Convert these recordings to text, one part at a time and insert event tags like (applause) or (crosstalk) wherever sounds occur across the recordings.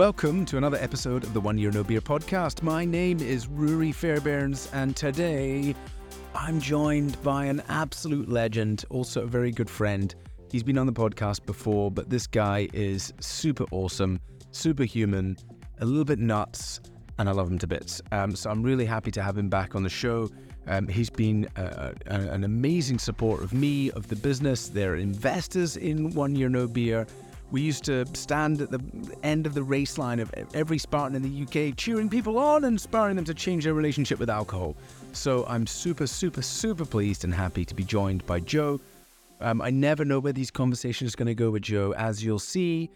Welcome to another episode of the One Year No Beer podcast. My name is Ruari Fairbairns, and today I'm joined by an absolute legend, also a very good friend. He's been on the podcast before, but this guy is super awesome, super human, a little bit nuts, and I love him to bits. Um, so I'm really happy to have him back on the show. Um, he's been uh, an amazing support of me, of the business. They're investors in One Year No Beer. We used to stand at the end of the race line of every Spartan in the UK, cheering people on and inspiring them to change their relationship with alcohol. So I'm super, super, super pleased and happy to be joined by Joe. Um, I never know where these conversations are going to go with Joe, as you'll see.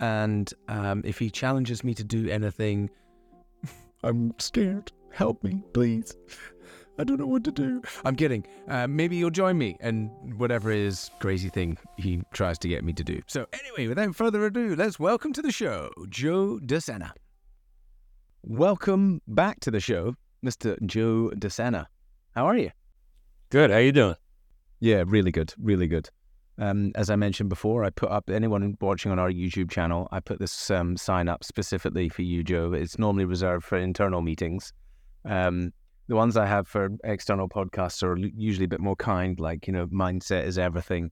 And um, if he challenges me to do anything, (laughs) I'm scared. Help me, please. I don't know what to do. I'm kidding. Uh, maybe you'll join me and whatever his crazy thing he tries to get me to do. So, anyway, without further ado, let's welcome to the show Joe De Sena. Welcome back to the show, Mr. Joe De Sena. How are you? Good. How you doing? Yeah, really good. Really good. Um, as I mentioned before, I put up anyone watching on our YouTube channel. I put this um, sign up specifically for you, Joe. It's normally reserved for internal meetings. Um, the ones I have for external podcasts are usually a bit more kind, like, you know, mindset is everything,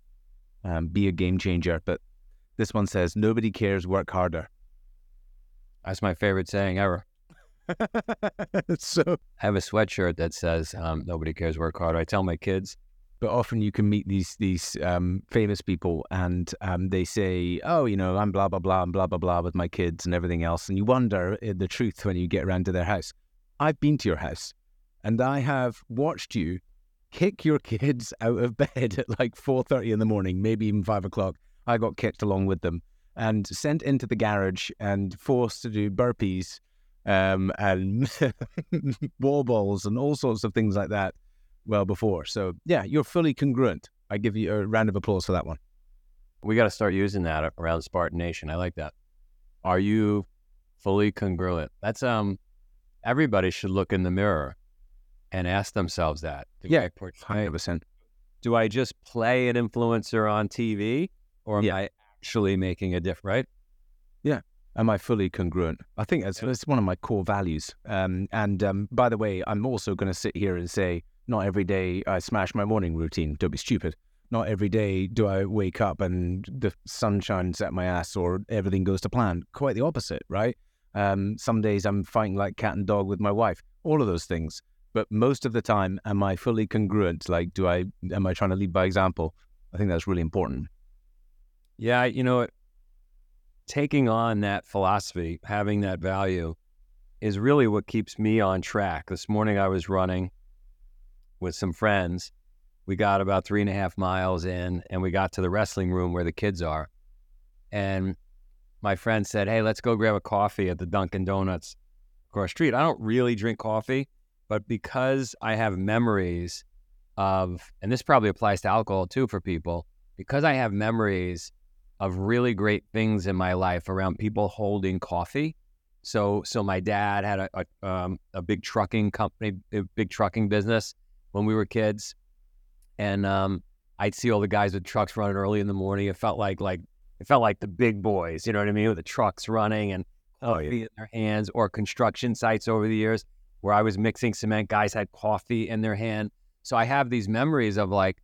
um, be a game changer. But this one says, nobody cares, work harder. That's my favorite saying ever. (laughs) so I have a sweatshirt that says, um, nobody cares, work harder. I tell my kids. But often you can meet these these um, famous people, and um, they say, "Oh, you know, I'm blah blah blah and blah blah blah with my kids and everything else," and you wonder uh, the truth when you get around to their house. I've been to your house and I have watched you kick your kids (laughs) out of bed at like 4.30 in the morning, maybe even 5 o'clock. I got kicked along with them and sent into the garage and forced to do burpees um, and (laughs) wall balls and all sorts of things like that well before. So, yeah, you're fully congruent. I give you a round of applause for that one. We got to start using that around Spartan Nation. I like that. Are you fully congruent? That's um everybody should look in the mirror and ask themselves that. Do yeah, hundred percent. Do I just play an influencer on TV, or am yeah. I actually making a difference? Right? Yeah. Am I fully congruent? I think that's, yeah. that's one of my core values. Um, and um, by the way, I'm also going to sit here and say, not every day I smash my morning routine. Don't be stupid. Not every day do I wake up and the sun shines at my ass or everything goes to plan. Quite the opposite, right? Um, some days I'm fighting like cat and dog with my wife. All of those things but most of the time am i fully congruent? Like do i am i trying to lead by example? I think that's really important. Yeah you know taking on that philosophy having that value is really what keeps me on track. This morning i was running with some friends. We got about three and a half miles in and we got to the wrestling room where the kids are. And my friend said hey let's go grab a coffee at the dunkin donuts across the street. I don't really drink coffee but because I have memories of, and this probably applies to alcohol too for people, because I have memories of really great things in my life around people holding coffee. So, so my dad had a a, um, a big trucking company, a big trucking business when we were kids, and um, I'd see all the guys with trucks running early in the morning. It felt like like it felt like the big boys, you know what I mean, with the trucks running and coffee oh, yeah. in their hands, or construction sites over the years where I was mixing cement, guys had coffee in their hand. So I have these memories of like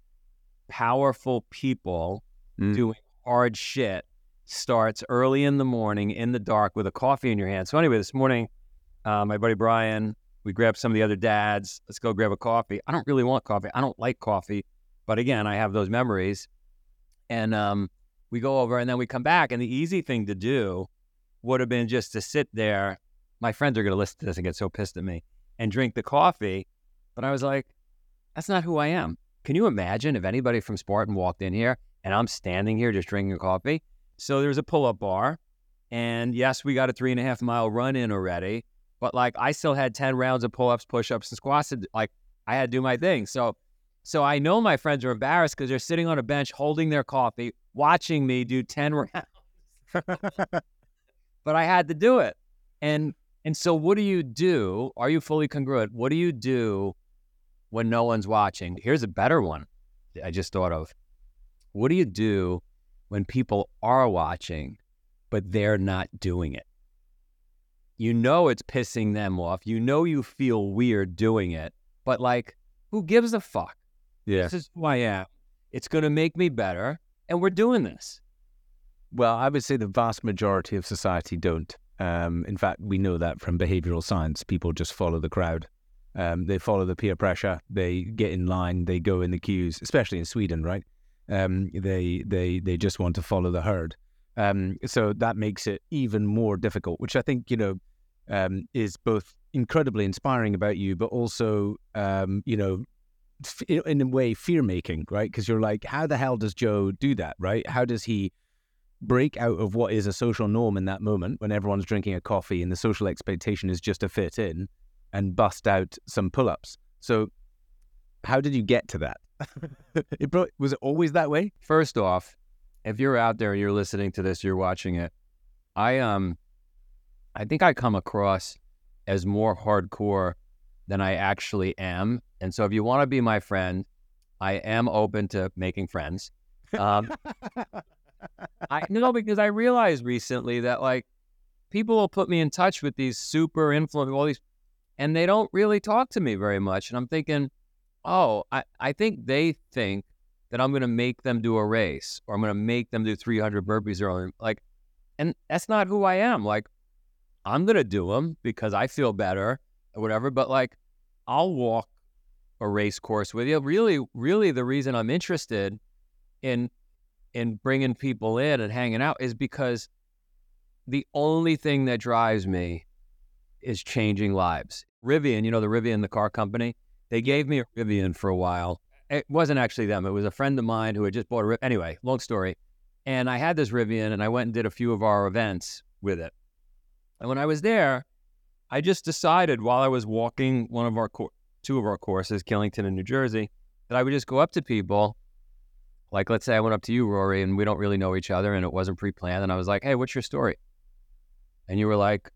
powerful people mm. doing hard shit starts early in the morning in the dark with a coffee in your hand. So anyway, this morning, uh, my buddy Brian, we grabbed some of the other dads. Let's go grab a coffee. I don't really want coffee. I don't like coffee, but again, I have those memories. And um, we go over and then we come back. And the easy thing to do would have been just to sit there my friends are going to listen to this and get so pissed at me and drink the coffee. But I was like, that's not who I am. Can you imagine if anybody from Spartan walked in here and I'm standing here just drinking a coffee? So there's a pull up bar. And yes, we got a three and a half mile run in already. But like I still had 10 rounds of pull ups, push ups, and squats. Like I had to do my thing. So so I know my friends are embarrassed because they're sitting on a bench holding their coffee, watching me do 10 rounds. (laughs) but I had to do it. And and so, what do you do? Are you fully congruent? What do you do when no one's watching? Here's a better one I just thought of. What do you do when people are watching, but they're not doing it? You know it's pissing them off. You know you feel weird doing it, but like, who gives a fuck? Yeah. This is who I am. It's going to make me better, and we're doing this. Well, I would say the vast majority of society don't. Um, in fact, we know that from behavioral science. People just follow the crowd. Um, they follow the peer pressure. They get in line. They go in the queues, especially in Sweden, right? Um, they they they just want to follow the herd. Um, so that makes it even more difficult, which I think you know um, is both incredibly inspiring about you, but also um, you know in a way fear making, right? Because you're like, how the hell does Joe do that, right? How does he break out of what is a social norm in that moment when everyone's drinking a coffee and the social expectation is just to fit in and bust out some pull ups? So, how did you get to that? (laughs) it bro- was it always that way? First off, if you're out there, you're listening to this, you're watching it. I um, I think I come across as more hardcore than I actually am, and so if you want to be my friend, I am open to making friends. Um, (laughs) I no, because I realized recently that like people will put me in touch with these super influencers, all these, and they don't really talk to me very much. And I'm thinking, oh, I, I think they think that I'm going to make them do a race or I'm going to make them do 300 burpees or like, and that's not who I am. Like, I'm going to do them because I feel better or whatever. But like, I'll walk a race course with you. Really, really, the reason I'm interested in in bringing people in and hanging out is because the only thing that drives me is changing lives. Rivian, you know the Rivian, the car company, they gave me a Rivian for a while. It wasn't actually them; it was a friend of mine who had just bought a. Riv- anyway, long story. And I had this Rivian, and I went and did a few of our events with it. And when I was there, I just decided while I was walking one of our two of our courses, Killington in New Jersey, that I would just go up to people like, let's say I went up to you, Ruari, and we don't really know each other and it wasn't pre planned. And I was like, hey, what's your story? And you were like,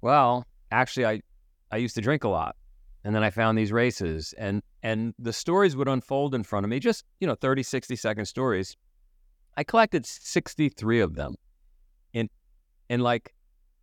well, actually, I, I used to drink a lot. And then I found these races and, and the stories would unfold in front of me, just, you know, 30, 60 second stories. I collected 63 of them. And, and like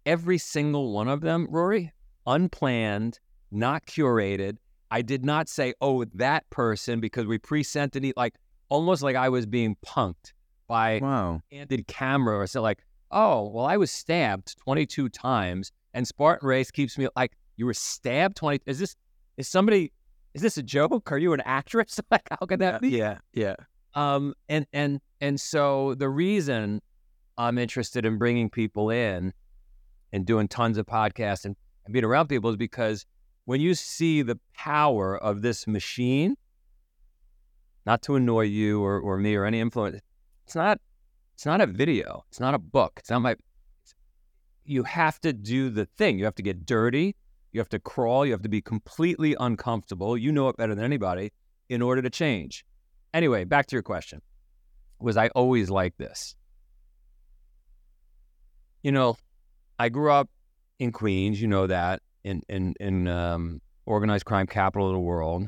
every single one of them, Ruari, unplanned, not curated. I did not say, oh, that person, because we presented it like almost like I was being punked by Wow. candid camera or so like, oh, well, I was stabbed 22 times and Spartan Race keeps me like, you were stabbed 20. Is this, is somebody, is this a joke? Are you an actress? (laughs) like, how could that be? Yeah. Yeah. Um, and, and, and so the reason I'm interested in bringing people in and doing tons of podcasts and, and being around people is because when you see the power of this machine, not to annoy you or, or me or any influence. It's not it's not a video. It's not a book. It's not my you have to do the thing. You have to get dirty. You have to crawl. You have to be completely uncomfortable. You know it better than anybody in order to change. Anyway, back to your question. Was I always like this? You know, I grew up in Queens, you know that, in in in um, organized crime capital of the world.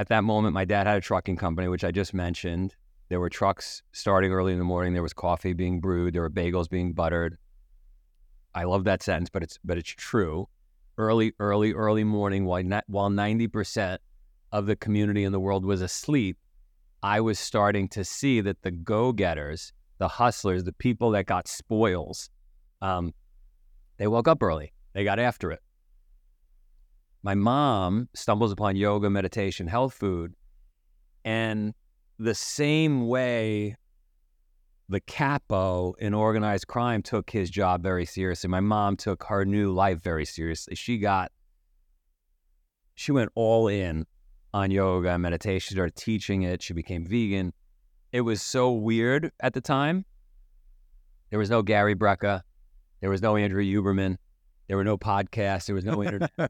At that moment, my dad had a trucking company, which I just mentioned. There were trucks starting early in the morning. There was coffee being brewed. There were bagels being buttered. I love that sentence, but it's but it's true. Early, early, early morning, while not, while ninety percent of the community in the world was asleep, I was starting to see that the go-getters, the hustlers, the people that got spoils, um, they woke up early. They got after it. My mom stumbles upon yoga, meditation, health food, and the same way the capo in organized crime took his job very seriously. My mom took her new life very seriously. She got, she went all in on yoga and meditation. She started teaching it. She became vegan. It was so weird at the time. There was no Gary Brecka. There was no Andrew Huberman. There were no podcasts. There was no internet. (laughs)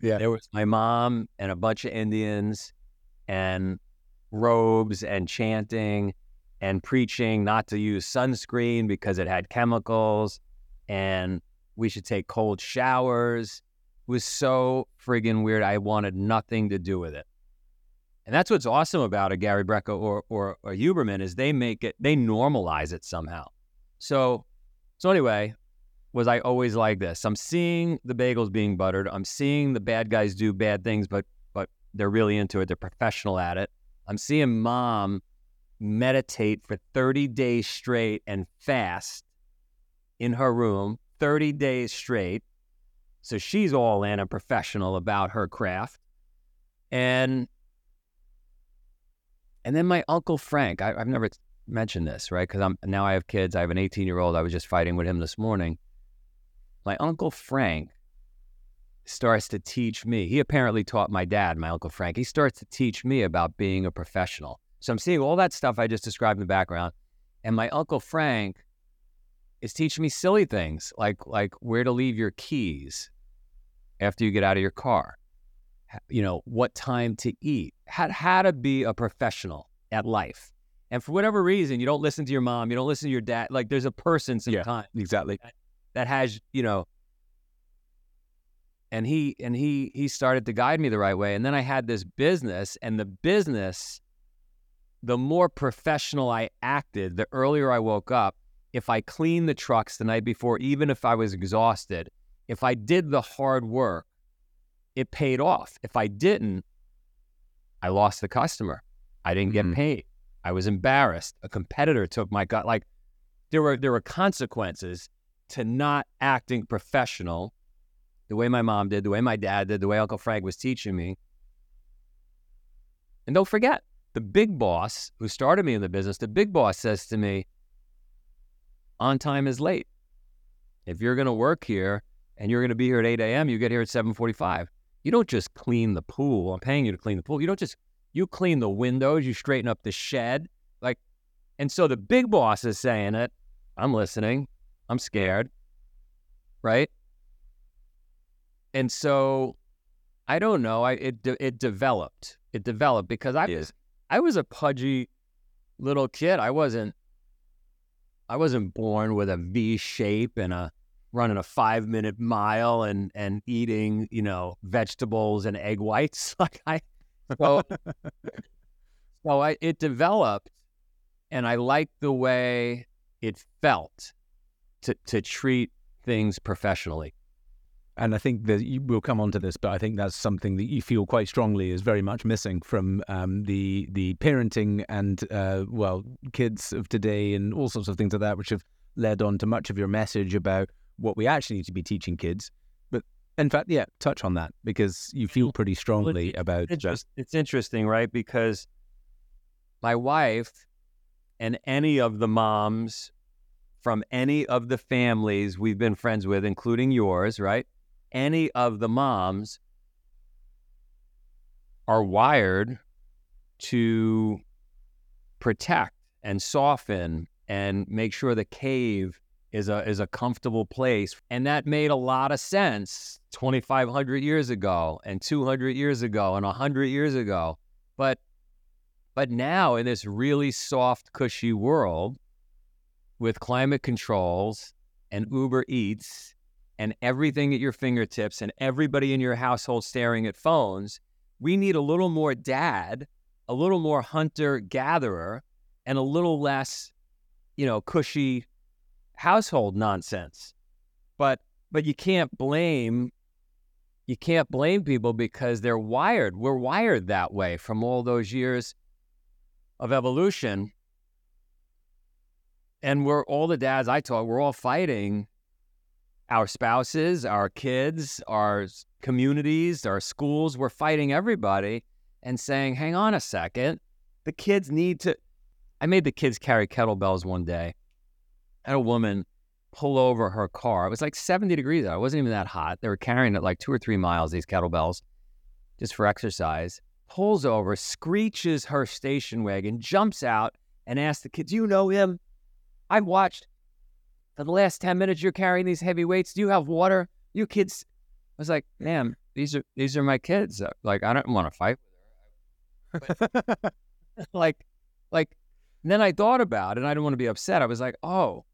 yeah. There was my mom and a bunch of Indians and robes and chanting and preaching not to use sunscreen because it had chemicals and we should take cold showers. It was so friggin' weird. I wanted nothing to do with it. And that's what's awesome about a Gary Brecka or, or, or Huberman is they make it, they normalize it somehow. So, so anyway, was I always like this. I'm seeing the bagels being buttered. I'm seeing the bad guys do bad things, but but they're really into it. They're professional at it. I'm seeing mom meditate for 30 days straight and fast in her room, 30 days straight. So she's all in and professional about her craft. And and then my uncle Frank, I, have never mentioned this, right? Because I'm now I have kids. I have an 18 year old. I was just fighting with him this morning my uncle Frank starts to teach me. He apparently taught my dad, my uncle Frank. He starts to teach me about being a professional. So I'm seeing all that stuff I just described in the background, and my uncle Frank is teaching me silly things like like where to leave your keys after you get out of your car. You know what time to eat. How how to be a professional at life. And for whatever reason, you don't listen to your mom, you don't listen to your dad. Like there's a person sometimes. Yeah, exactly that has you know and he and he he started to guide me the right way. And then i had this business and the business the more professional i acted the earlier i woke up if i cleaned the trucks the night before even if i was exhausted if i did the hard work it paid off. If i didn't i lost the customer. I didn't get mm-hmm. paid. I was embarrassed. A competitor took my gut like there were there were consequences to not acting professional the way my mom did, the way my dad did, the way Uncle Frank was teaching me. And don't forget, the big boss who started me in the business, the big boss says to me, on time is late. If you're going to work here and you're going to be here at 8 a.m., you get here at 7:45. You don't just clean the pool. I'm paying you to clean the pool. You don't just you clean the windows. You straighten up the shed. Like, and so the big boss is saying it. I'm listening. I'm scared. Right. And so I don't know. I it it developed. It developed because I was I was a pudgy little kid. I wasn't I wasn't born with a V shape and a running a five minute mile and and eating you know vegetables and egg whites (laughs) like I so (laughs) so I it developed and I liked the way it felt to, to treat things professionally. And I think that you, we'll come on to this, but I think that's something that you feel quite strongly is very much missing from um, the the parenting and uh, well kids of today and all sorts of things like that, which have led on to much of your message about what we actually need to be teaching kids. But in fact, yeah, touch on that because you feel pretty strongly well, about. It's, it's interesting, right? Because my wife and any of the moms from any of the families we've been friends with, including yours, right? Any of the moms are wired to protect and soften and make sure the cave is a is a comfortable place and that made a lot of sense 2500 years ago and 200 years ago and 100 years ago but but now in this really soft cushy world with climate controls and Uber Eats and everything at your fingertips and everybody in your household staring at phones, we need a little more dad, a little more hunter gatherer, and a little less, you know, cushy household nonsense. But but you can't blame you can't blame people because they're wired. We're wired that way from all those years of evolution and we're all the dads I taught, we're all fighting our spouses, our kids, our communities, our schools. We're fighting everybody and saying, hang on a second. The kids need to. I made the kids carry kettlebells one day. I had a woman pull over her car. It was like 70 degrees out. It wasn't even that hot. They were carrying it like two or three miles, these kettlebells, just for exercise. Pulls over, screeches her station wagon, jumps out, and asks the kids, You know him? I've watched for the last 10 minutes you're carrying these heavy weights. Do you have water? You kids. I was like, damn, these are these are my kids. Uh, like, I don't want to fight (laughs) like, like, then I thought about it and I didn't want to be upset. I was like, oh,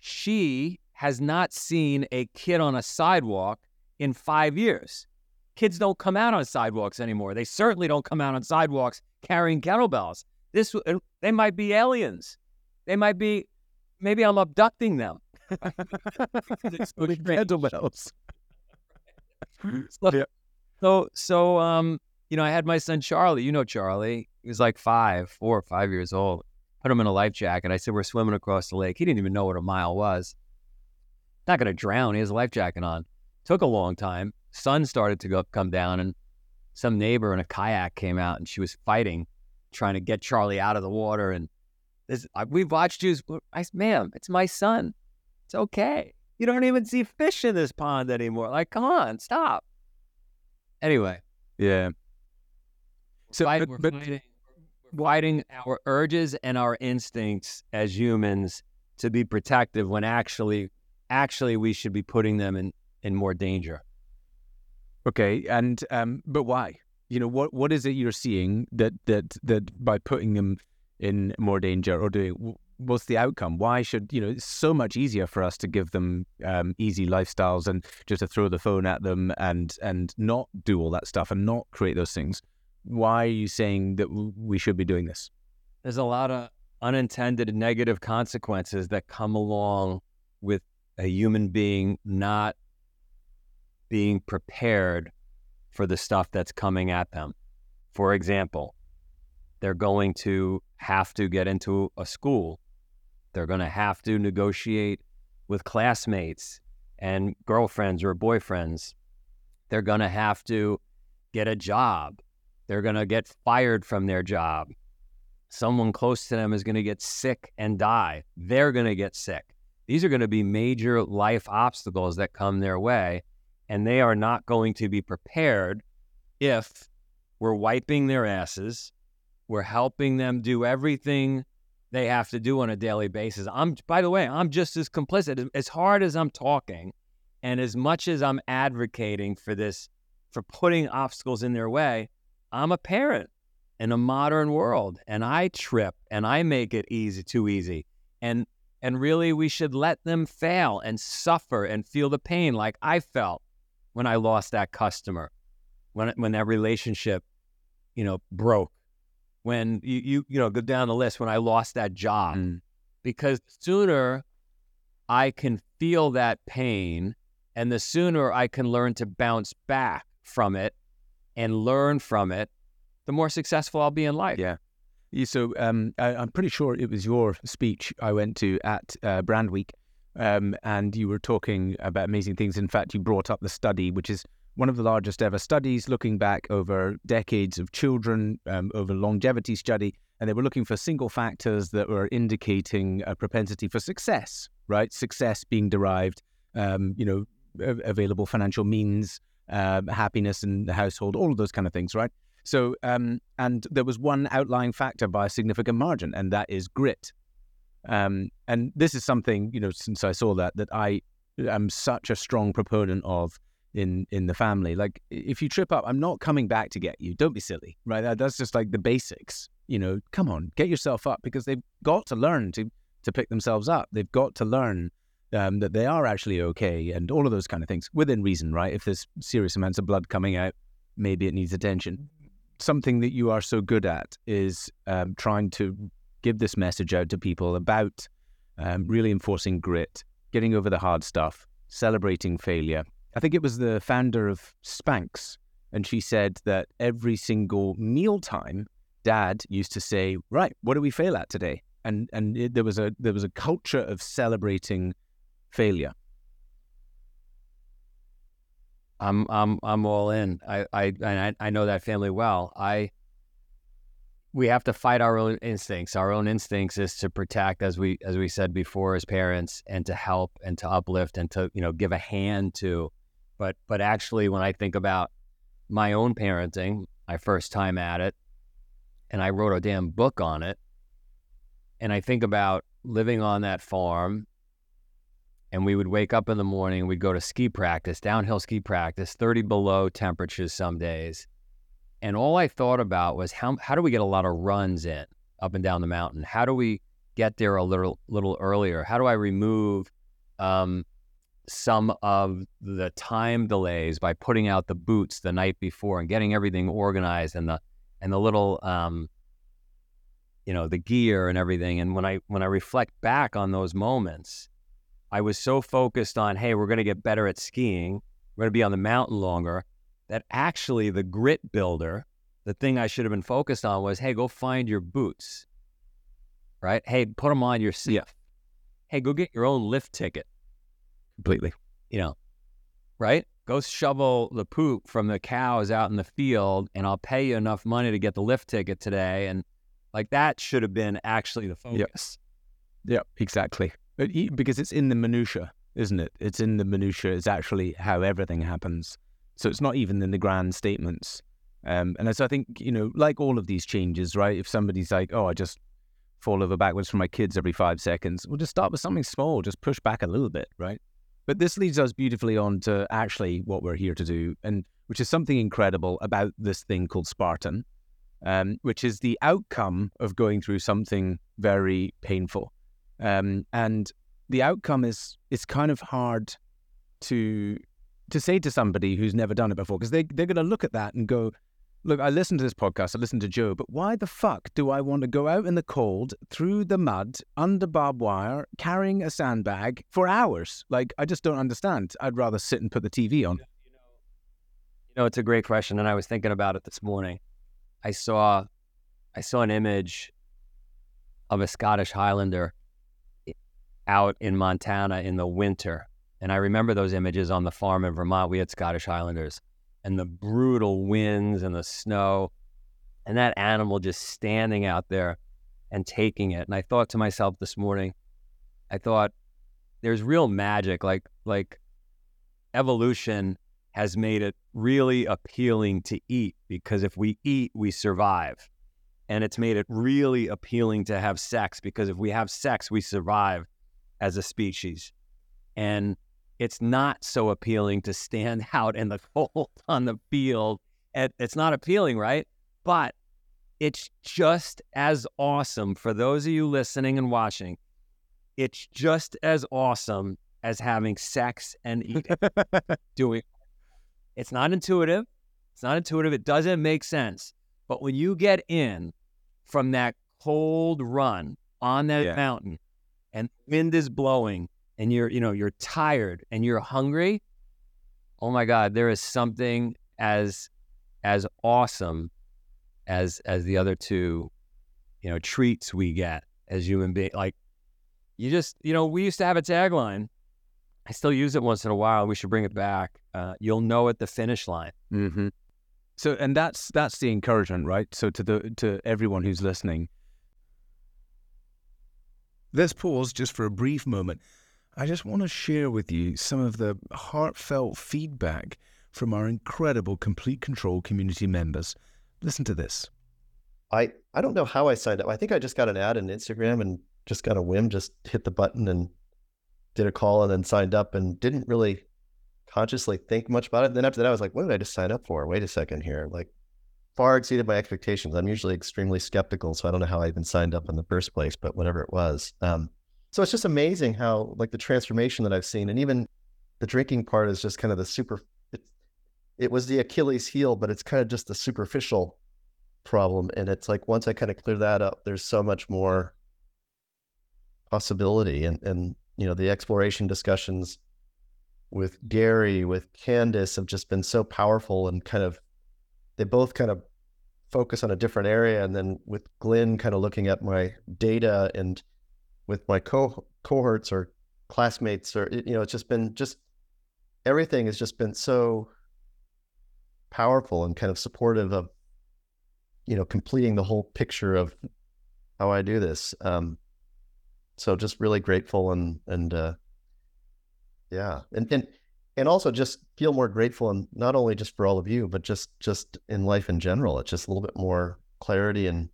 she has not seen a kid on a sidewalk in five years. Kids don't come out on sidewalks anymore. They certainly don't come out on sidewalks carrying kettlebells. This they might be aliens. They might be, maybe I'm abducting them. (laughs) With kettlebells. so, yeah. so, so, um, you know, I had my son Charlie. You know Charlie. He was like five, four or five years old. Put him in a life jacket. I said, "We're swimming across the lake." He didn't even know what a mile was. Not going to drown. He has a life jacket on. Took a long time. Sun started to go come down, and some neighbor in a kayak came out, and she was fighting, trying to get Charlie out of the water. And this, we've watched you. I said, "Ma'am, it's my son. It's okay. You don't even see fish in this pond anymore. Like, come on, stop." Anyway, yeah. So, fight, but, but fighting our urges and our instincts as humans to be protective when actually, actually, we should be putting them in in more danger. Okay, and um, but why? You know, what what is it you're seeing that that that by putting them in more danger or doing what's the outcome? Why should you know? It's so much easier for us to give them um, easy lifestyles and just to throw the phone at them and and not do all that stuff and not create those things. Why are you saying that we should be doing this? There's a lot of unintended negative consequences that come along with a human being not being prepared for the stuff that's coming at them. For example, they're going to have to get into a school. They're going to have to negotiate with classmates and girlfriends or boyfriends. They're going to have to get a job. They're going to get fired from their job. Someone close to them is going to get sick and die. They're going to get sick. These are going to be major life obstacles that come their way and they are not going to be prepared if we're wiping their asses, we're helping them do everything they have to do on a daily basis. I'm by the way, I'm just as complicit as hard as I'm talking and as much as I'm advocating for this for putting obstacles in their way, I'm a parent in a modern world and I trip and I make it easy too easy. And and really we should let them fail and suffer and feel the pain like I felt when I lost that customer, when when that relationship, you know, broke, when you you you know go down the list when I lost that job, mm. because sooner I can feel that pain, and the sooner I can learn to bounce back from it and learn from it, the more successful I'll be in life. Yeah. So um, I, am pretty sure it was your speech I went to at uh, Brand Week um, and you were talking about amazing things. In fact, you brought up the study, which is one of the largest ever studies looking back over decades of children, um, over longevity study, and they were looking for single factors that were indicating a propensity for success, right? Success being derived, um, you know, available financial means, uh, happiness in the household, all of those kind of things, right? So, um, and there was one outlying factor by a significant margin, and that is grit. Um, and this is something, you know, since I saw that, that I am such a strong proponent of in in the family. Like, if you trip up, I'm not coming back to get you. Don't be silly, right? That, that's just like the basics. You know, come on, get yourself up because they've got to learn to to pick themselves up. They've got to learn um, that they are actually okay, and all of those kind of things within reason, right? If there's serious amounts of blood coming out, maybe it needs attention. Something that you are so good at is um, trying to give this message out to people about um, really enforcing grit, getting over the hard stuff, celebrating failure. I think it was the founder of Spanx, and she said that every single mealtime, Dad used to say, "Right, what do we fail at today?" And and it, there was a there was a culture of celebrating failure. I'm I'm I'm all in. I I I know that family well. I we have to fight our own instincts. Our own instincts is to protect, as we as we said before, as parents, and to help and to uplift and to you know give a hand to. But but actually, when I think about my own parenting, my first time at it, and I wrote a damn book on it, and I think about living on that farm, and we would wake up in the morning, we'd go to ski practice, downhill ski practice, thirty below temperatures some days and all I thought about was how how do we get a lot of runs in up and down the mountain? How do we get there a little little earlier? How do I remove um, some of the time delays by putting out the boots the night before and getting everything organized and the and the little um, you know the gear and everything. And when I when I reflect back on those moments, I was so focused on, hey, we're going to get better at skiing, we're going to be on the mountain longer, that actually the grit builder, the thing I should have been focused on was, hey, go find your boots, right? Hey, put them on your Yeah. Hey, go get your own lift ticket. Completely. You know, right? Go shovel the poop from the cows out in the field, and I'll pay you enough money to get the lift ticket today. And like that should have been actually the focus. Yeah, yep, exactly. Because it's in the minutia, isn't it? It's in the minutia. It's actually how everything happens. So it's not even in the grand statements. Um, and so I think, you know, like all of these changes, right? If somebody's like, oh, I just fall over backwards for my kids every five seconds, we'll just start with something small, just push back a little bit, right? But this leads us beautifully on to actually what we're here to do, and which is something incredible about this thing called Spartan, um, which is the outcome of going through something very painful. Um, and the outcome is it's kind of hard to to say to somebody who's never done it before because they they're going to look at that and go, look, I listened to this podcast, I listened to Joe, but why the fuck do I want to go out in the cold, through the mud, under barbed wire, carrying a sandbag for hours? Like, I just don't understand. I'd rather sit and put the TV on. You know, it's a great question, and I was thinking about it this morning. I saw, I saw an image of a Scottish Highlander out in Montana in the winter, and I remember those images on the farm in Vermont. We had Scottish Highlanders and the brutal winds and the snow, and that animal just standing out there and taking it. And I thought to myself this morning, I thought, there's real magic. Like like evolution has made it really appealing to eat because if we eat, we survive. And it's made it really appealing to have sex because if we have sex, we survive as a species. And it's not so appealing to stand (laughs) out in the cold on the field. It's not appealing, right? But it's just as awesome for those of you listening and watching. It's just as awesome as having sex and eating. (laughs) doing it's not intuitive. It's not intuitive. It doesn't make sense. But when you get in from that cold run on that yeah. mountain and wind is blowing and you're you know you're tired and you're hungry oh my god there is something as as awesome as as the other two you know treats we get as human beings like you just you know we used to have a tagline. I still use it once in a while. We should bring it back. Uh, you'll know at the finish line. Mm-hmm. so and that's that's the encouragement right? So to the to everyone who's listening. Let's pause just for a brief moment I just want to share with you some of the heartfelt feedback from our incredible Complete Control community members. Listen to this. I, I don't know how I signed up. I think I just got an ad on Instagram and just got a whim, just hit the button and did a call and then signed up and didn't really consciously think much about it. And then after that, I was like, what did I just sign up for? Wait a second here. Like, far exceeded my expectations. I'm usually extremely skeptical, so I don't know how I even signed up in the first place, but whatever it was. Um, so it's just amazing how like the transformation that I've seen, and even the drinking part is just kind of the super. It, it was the Achilles heel, but it's kind of just the superficial problem, and it's like once I kind of clear that up, there's so much more possibility, and and you know the exploration discussions with Gary, with Candace have just been so powerful and kind of they both kind of focus on a different area. And then with Glenn kind of looking at my data and with my co- cohorts or classmates or you know it's just been just everything has just been so powerful and kind of supportive of you know completing the whole picture of how I do this. Um so just really grateful and and uh yeah. And and and also just feel more grateful and not only just for all of you but just just in life in general. It's just a little bit more clarity and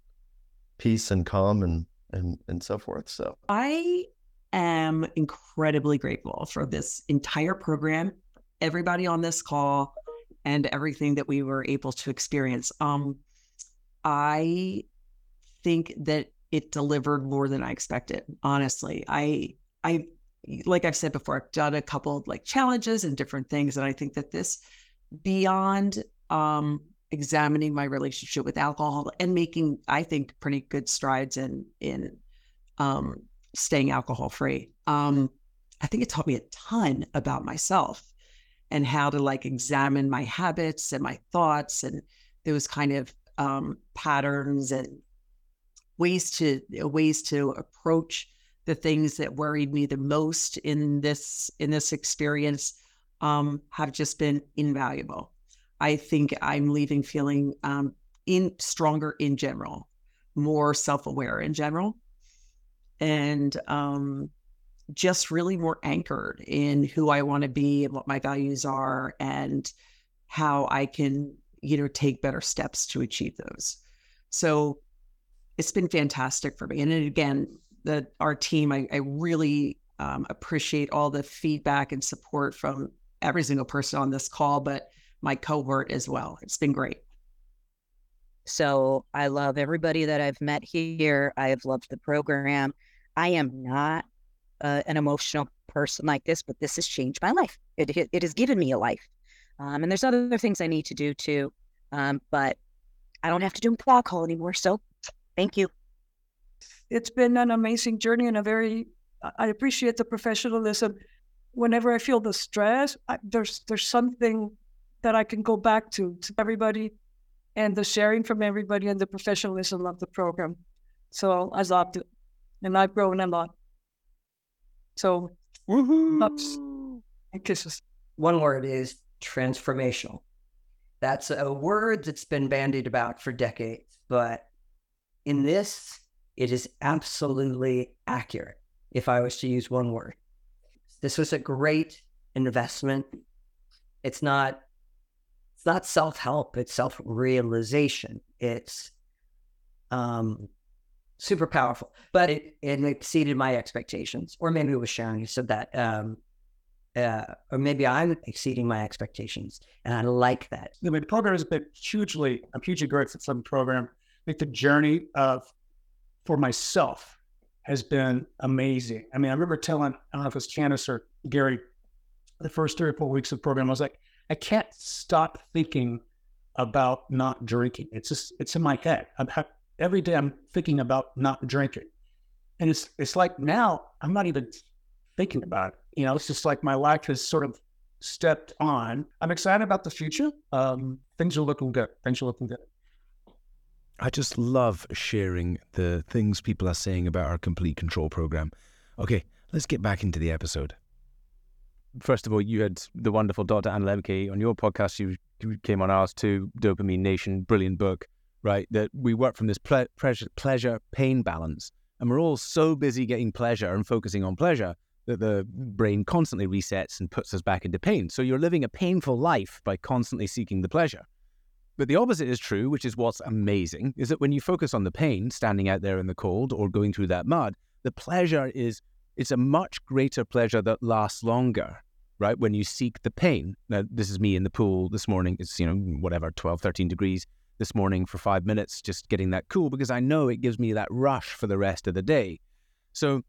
peace and calm and and and so forth. So I am incredibly grateful for this entire program, everybody on this call, and everything that we were able to experience. Um, I think that it delivered more than I expected. Honestly, I I like I've said before, I've done a couple of like challenges and different things, and I think that this beyond um examining my relationship with alcohol and making, I think, pretty good strides in in um, staying alcohol free. Um, I think it taught me a ton about myself and how to like examine my habits and my thoughts and those kind of um, patterns and ways to ways to approach the things that worried me the most in this in this experience um, have just been invaluable. I think I'm leaving feeling um, in stronger in general, more self aware in general, and um, just really more anchored in who I want to be and what my values are and how I can, you know, take better steps to achieve those. So it's been fantastic for me. And again, the our team, I, I really um, appreciate all the feedback and support from every single person on this call, but my cohort as well. It's been great. So I love everybody that I've met here. I have loved the program. I am not uh, an emotional person like this, but this has changed my life. It, it, it has given me a life. Um, and there's other things I need to do too. Um, but I don't have to do clock call anymore. So thank you. It's been an amazing journey and a very, I appreciate the professionalism. Whenever I feel the stress, I, there's there's something that I can go back to, to everybody and the sharing from everybody and the professionalism of the program. So I loved it. And I've grown a lot. So, ups and kisses. One word is transformational. That's a word that's been bandied about for decades, but in this, it is absolutely accurate if I was to use one word. This was a great investment. It's not it's not self-help, it's self-realization. It's um super powerful, but it, it exceeded my expectations. Or maybe it was Sharon who said that. Um, uh, or maybe I'm exceeding my expectations, and I like that. The program has been hugely, I'm hugely grateful for the program. I think the journey of for myself has been amazing. I mean, I remember telling, I don't know if it's Candace or Gary, the first three or four weeks of the program, I was like, I can't stop thinking about not drinking. It's just, it's in my head. I'm, every day I'm thinking about not drinking. And it's it's like now I'm not even thinking about it. You know, it's just like my life has sort of stepped on. I'm excited about the future. Um, things are looking good. Things are looking good. I just love sharing the things people are saying about our complete control program. Okay, let's get back into the episode. First of all, you had the wonderful Dr. Anna Lembke on your podcast. You, came on ours too, Dopamine Nation, brilliant book right? That we work from this ple- pleasure pain balance. And we're all so busy getting pleasure and focusing on pleasure that the brain constantly resets and puts us back into pain. So you're living a painful life by constantly seeking the pleasure. But the opposite is true, which is what's amazing, is that when you focus on the pain, standing out there in the cold or going through that mud, the pleasure is it's a much greater pleasure that lasts longer, right? When you seek the pain. Now, this is me in the pool this morning. It's, you know, whatever, 12, 13 degrees this morning for five minutes, just getting that cool because I know it gives me that rush for the rest of the day. So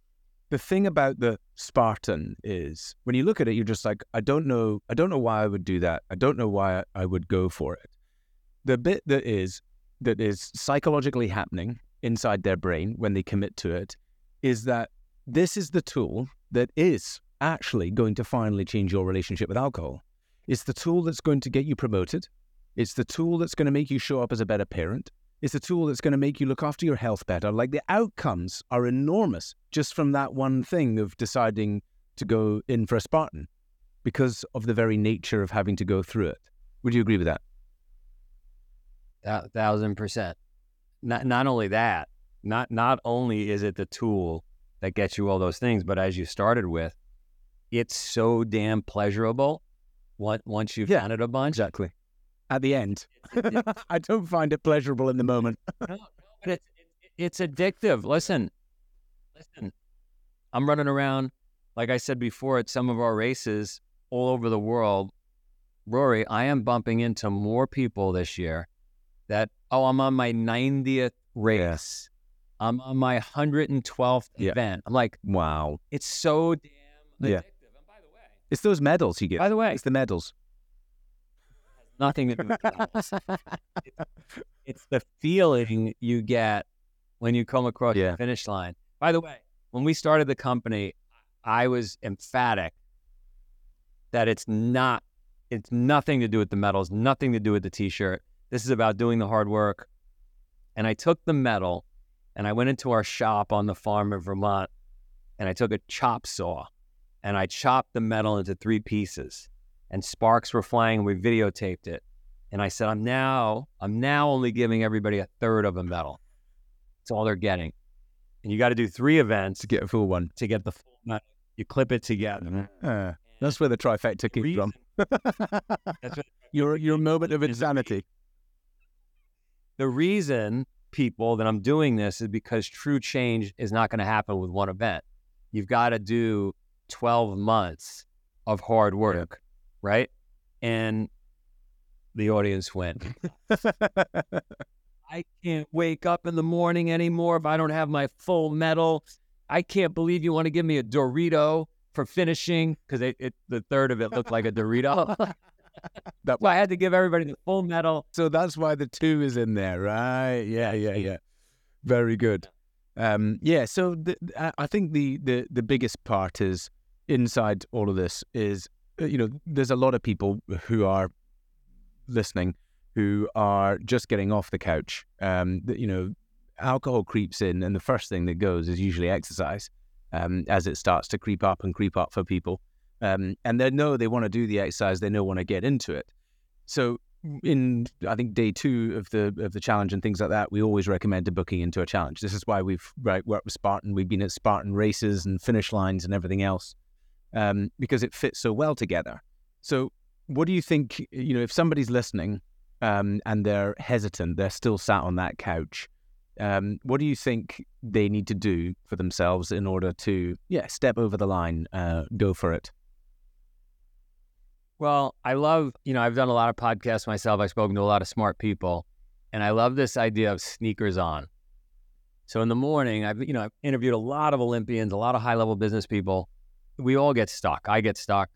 the thing about the Spartan is when you look at it, you're just like, I don't know, I don't know why I would do that. I don't know why I would go for it. The bit that is that is psychologically happening inside their brain when they commit to it is that this is the tool that is actually going to finally change your relationship with alcohol. It's the tool that's going to get you promoted. It's the tool that's going to make you show up as a better parent. It's the tool that's going to make you look after your health better. Like the outcomes are enormous just from that one thing of deciding to go in for a Spartan because of the very nature of having to go through it. Would you agree with that? A thousand percent. Not not only that, not not only is it the tool that gets you all those things, but as you started with, it's so damn pleasurable once you've yeah, done it a bunch. Exactly at the end. (laughs) I don't find it pleasurable in the moment. (laughs) no, no, but it's, it's addictive. Listen, listen, I'm running around, like I said before, at some of our races all over the world. Ruari, I am bumping into more people this year that, oh, I'm on my 90th race. Yes. I'm on my 112th yeah. event. I'm like, wow. It's so damn addictive. Yeah. And by the way, it's those medals you get. By the way, it's the medals nothing to do with it's, (laughs) it's, the feeling you get when you come across yeah. the finish line. By the way, when we started the company, I was emphatic that it's not, it's nothing to do with the medals, nothing to do with the t-shirt. This is about doing the hard work. And I took the medal and I went into our shop on the farm in Vermont and I took a chop saw and I chopped the medal into three pieces and sparks were flying and we videotaped it. And I said, I'm now, I'm now only giving everybody a third of a medal. That's all they're getting. And you got to do three events to get a full one. to get the full medal. You clip it together. Uh, that's where the trifecta came from. (laughs) That's what- your your moment of insanity. the reason people that I'm doing this is because true change is not going to happen with one event. You've got to do 12 months of hard work, right? And the audience went, (laughs) I can't wake up in the morning anymore if I don't have my full medal. I can't believe you want to give me a Dorito for finishing because it, it, the third of it looked like a Dorito. (laughs) That- so I had to give everybody the full medal. So that's why the two is in there, right? Yeah, yeah, yeah. Very good. Um, yeah. So the, I- I think the, the the biggest part is inside all of this is uh, you know there's a lot of people who are listening who are just getting off the couch. Um, you know, alcohol creeps in, and the first thing that goes is usually exercise. Um, as it starts to creep up and creep up for people, um, and they know they want to do the exercise, they know want to get into it. So in I think day two of the of the challenge and things like that, we always recommend a booking into a challenge. This is why we've right, worked with Spartan. We've been at Spartan races and finish lines and everything else um, because it fits so well together. So, what do you think? You know, if somebody's listening um, and they're hesitant, they're still sat on that couch. Um, what do you think they need to do for themselves in order to, yeah, step over the line, uh, go for it? Well, I love, you know, I've done a lot of podcasts myself. I've spoken to a lot of smart people, and I love this idea of sneakers on. So in the morning, I've, you know, I've interviewed a lot of Olympians, a lot of high level business people. We all get stuck. I get stuck.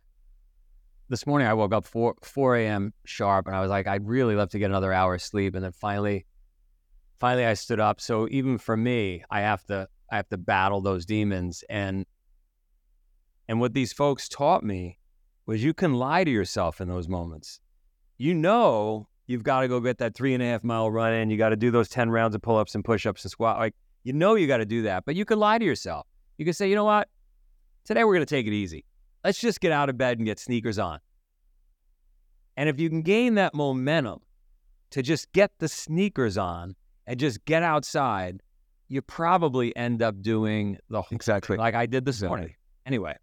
This morning, I woke up 4, 4 a.m. sharp, and I was like, I'd really love to get another hour of sleep. And then finally, finally, I stood up. So even for me, I have to, I have to battle those demons. And, and what these folks taught me was you can lie to yourself in those moments. You know you've got to go get that three and a half mile run in. You got to do those 10 rounds of pull ups and push ups and squat. Like, you know you got to do that, but you can lie to yourself. You can say, you know what? Today we're going to take it easy. Let's just get out of bed and get sneakers on. And if you can gain that momentum to just get the sneakers on and just get outside, you probably end up doing the whole Exactly. like I did this Exactly. morning. Anyway,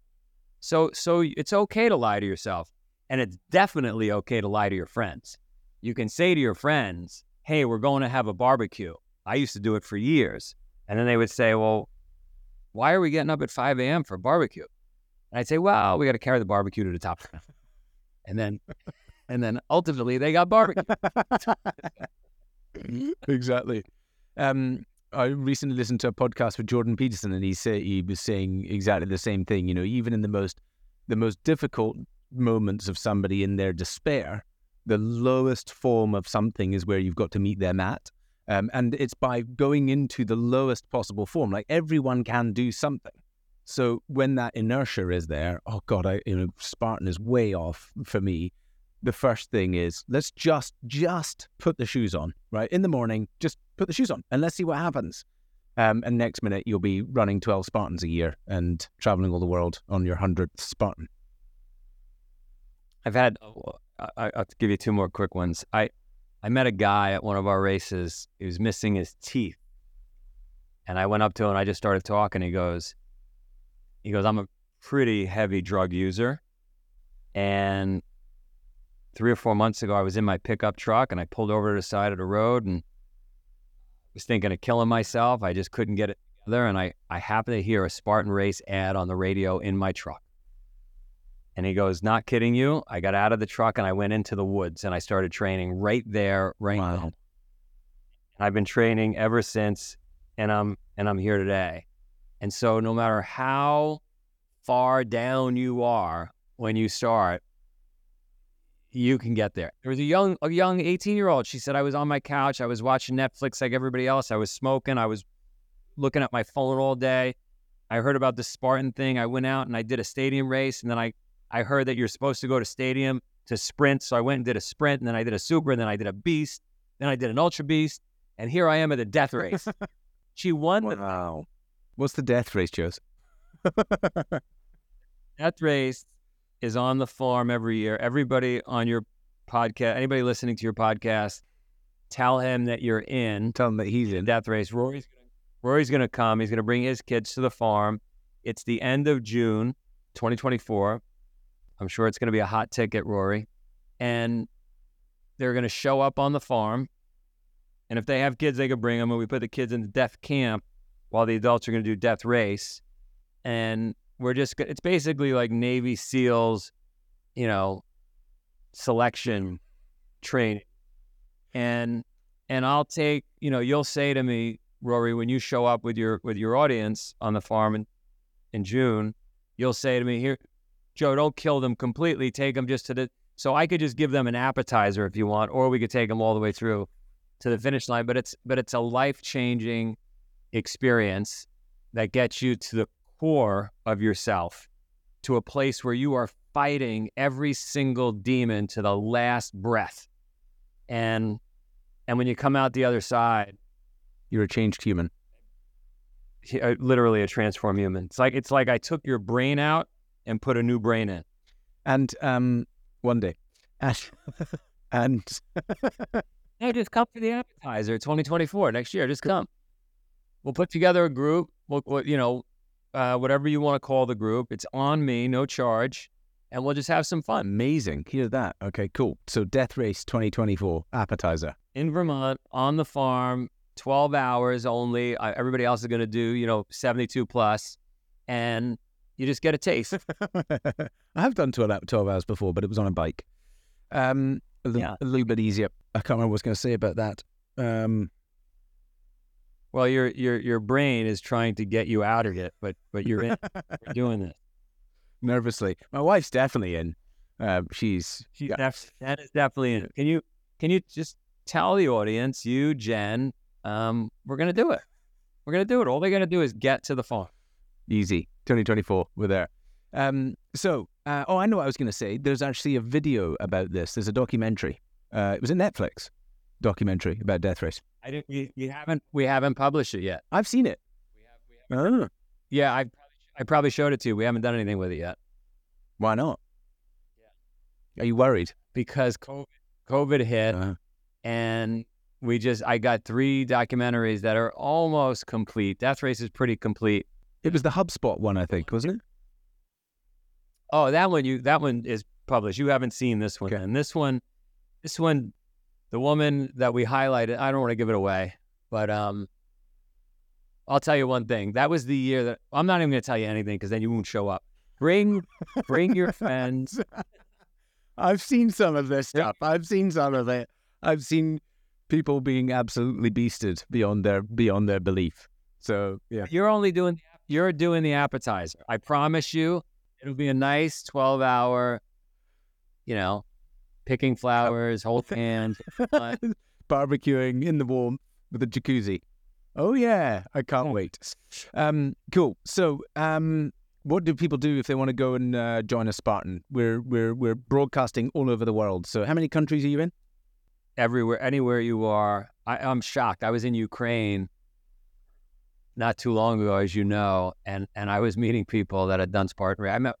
so so it's okay to lie to yourself, and it's definitely okay to lie to your friends. You can say to your friends, "Hey, we're going to have a barbecue." I used to do it for years, and then they would say, "Well, why are we getting up at 5 a.m. for barbecue?" And I'd say, "Well, we got to carry the barbecue to the top." (laughs) and then, and then ultimately they got barbecue. (laughs) exactly. Um, I recently listened to a podcast with Jordan Peterson, and he said he was saying exactly the same thing. You know, even in the most the most difficult moments of somebody in their despair, the lowest form of something is where you've got to meet them mat. Um, and it's by going into the lowest possible form. Like everyone can do something. So when that inertia is there, oh God, I you know Spartan is way off for me. The first thing is let's just just put the shoes on right in the morning. Just put the shoes on and let's see what happens. Um, and next minute you'll be running twelve Spartans a year and traveling all the world on your hundredth Spartan. I've had. I, I'll give you two more quick ones. I I met a guy at one of our races. He was missing his teeth, and I went up to him. and I just started talking. He goes, he goes, I'm a pretty heavy drug user, and three or four months ago, I was in my pickup truck and I pulled over to the side of the road and was thinking of killing myself. I just couldn't get it together, and I I happened to hear a Spartan race ad on the radio in my truck. And he goes, Not kidding you. I got out of the truck and I went into the woods and I started training right there, right Wow. then. And I've been training ever since and I'm and I'm here today. And so no matter how far down you are when you start, you can get there. There was a young a young 18 year old. She said, I was on my couch, I was watching Netflix like everybody else. I was smoking, I was looking at my phone all day. I heard about the Spartan thing. I went out and I did a stadium race, and then I I heard that you're supposed to go to stadium to sprint. So I went and did a sprint, and then I did a super, and then I did a beast, then I did an ultra beast, and here I am at a death race. (laughs) she won the Wow. What's the death race, Joseph? (laughs) death race is on the farm every year. Everybody on your podcast, anybody listening to your podcast, tell him that you're in Tell him that he's in. death race. Ruari's gonna, Ruari's going to come. He's going to bring his kids to the farm. It's the end of June, 2024. I'm sure it's going to be a hot ticket, Ruari. And they're going to show up on the farm. And if they have kids, they could bring them. And we put the kids in the death camp while the adults are going to do death race. And we're just, it's basically like Navy SEALs, you know, selection training. And, and I'll take, you know, you'll say to me, Ruari, when you show up with your, with your audience on the farm in, in June, you'll say to me, here, Joe, don't kill them completely. Take them just to the, so I could just give them an appetizer if you want, or we could take them all the way through to the finish line. But it's, but it's a life changing experience that gets you to the core of yourself, to a place where you are fighting every single demon to the last breath. And, and when you come out the other side, You're a changed human. uh, literally a transformed human. It's like, it's like I took your brain out and put a new brain in. And um, one day. And, (laughs) and Hey, just come for the appetizer. 2024 next year. Just come. We'll put together a group. We'll, we'll you know, uh, whatever you want to call the group. It's on me, no charge, and we'll just have some fun amazing. Hear that? Okay, cool. So Death Race 2024 appetizer. in Vermont on the farm. 12 hours only. I, everybody else is going to do, you know, 72 plus, and you just get a taste. (laughs) I have done 12, 12 hours before, but it was on a bike. Um, a, Yeah. a little bit easier. I can't remember what I was going to say about that. Um, well, your your your brain is trying to get you out of it, but but you're in. (laughs) We're doing this. nervously. My wife's definitely in. Uh, she's She's def- that is definitely in. Can you can you just tell the audience, you Jen, um, we're gonna do it. We're gonna do it. All they're gonna do is get to the farm. Easy. 2024, we're there. Um, so, uh, oh, I know what I was going to say. There's actually a video about this. There's a documentary. Uh, it was a Netflix documentary about Death Race. I didn't. We, we haven't we haven't published it yet. I've seen it. We have. We have Oh, yeah, I I probably showed it to you. We haven't done anything with it yet why not? Yeah. Are you worried? because COVID, COVID hit, Uh, and we just I got three documentaries that are almost complete. Death Race is pretty complete. It was the HubSpot one, I think, wasn't it? Oh, that one you that one is published. You haven't seen this one. Okay. And this one this one the woman that we highlighted, I don't want to give it away, but um I'll tell you one thing. That was the year that I'm not even going to tell you anything because then you won't show up. Bring bring your friends. (laughs) I've seen some of this stuff. I've seen some of it. I've seen people being absolutely beasted beyond their beyond their belief. So yeah, You're only doing you're doing the appetizer. I promise you it'll be a nice 12 hour you know, picking flowers, hold (laughs) hands. (laughs) barbecuing in the warm with a jacuzzi. Oh yeah, I can't wait. Um, cool. So, um, what do people do if they want to go and uh, join a Spartan? We're we're we're broadcasting all over the world. So, how many countries are you in? everywhere, anywhere you are. I, I'm shocked. I was in Ukraine not too long ago, as you know, and and I was meeting people that had done Spartan. race. I met.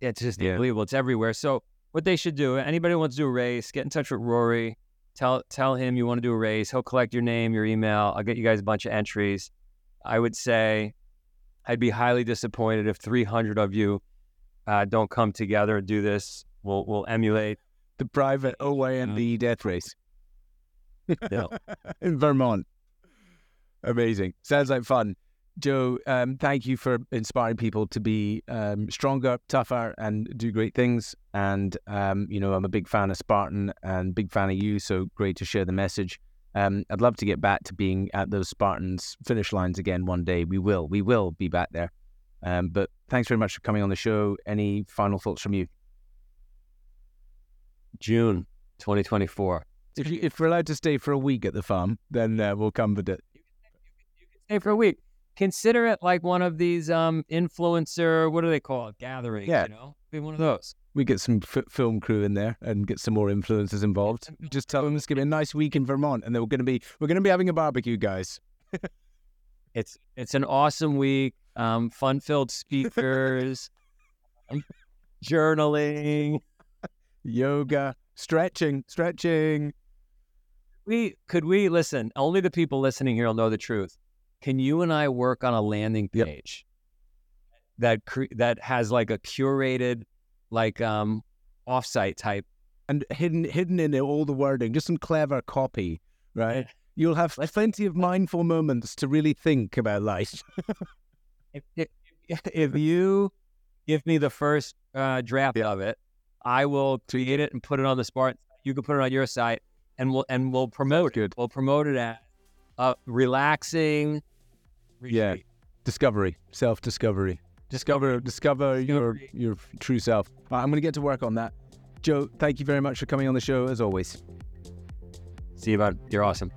It's just Yeah. unbelievable. It's everywhere. So what they should do? Anybody who wants to do a race, get in touch with Ruari. Tell tell him you want to do a race. He'll collect your name, your email. I'll get you guys a bunch of entries. I would say I'd be highly disappointed if 300 of you uh, don't come together and do this. We'll we'll emulate. The private OYNB death race No. (laughs) in Vermont. Amazing. Sounds like fun. Joe, um, thank you for inspiring people to be um, stronger, tougher, and do great things. And um, you know, I'm a big fan of Spartan and big fan of you. So great to share the message. Um, I'd love to get back to being at those Spartans finish lines again one day. We will. We will be back there. Um, but thanks very much for coming on the show. Any final thoughts from you? June 2024. If, you, if we're allowed to stay for a week at the farm, then uh, we'll come with it. Stay for a week. consider it like one of these um influencer. What do they call it? Gatherings. Yeah. You know, be one of those. We get some f- film crew in there and get some more influencers involved. Just tell them it's gonna be a (laughs) nice week in Vermont, and then we're gonna be we're gonna be having a barbecue, guys. It's it's an awesome week. Um, fun filled speakers, (laughs) journaling. Yoga, stretching, stretching. We could we listen. Only the people listening here will know the truth. Can you and I work on a landing Yep. page that cre- that has like a curated, like um, offsite type? and hidden hidden in all the wording, just some clever copy, right? (laughs) You'll have plenty of mindful moments to really think about life. If, if, if you give me the first uh, draft of it, I will create it and put it on the Spartan. You can put it on your site, and we'll and we'll promote it. We'll promote it as a relaxing. Yeah. Discovery, self discovery, discover discover your Discovery. your true self. Right, I'm going to get to work on that. Joe, thank you very much for coming on the show as always. See you, bud. You're awesome.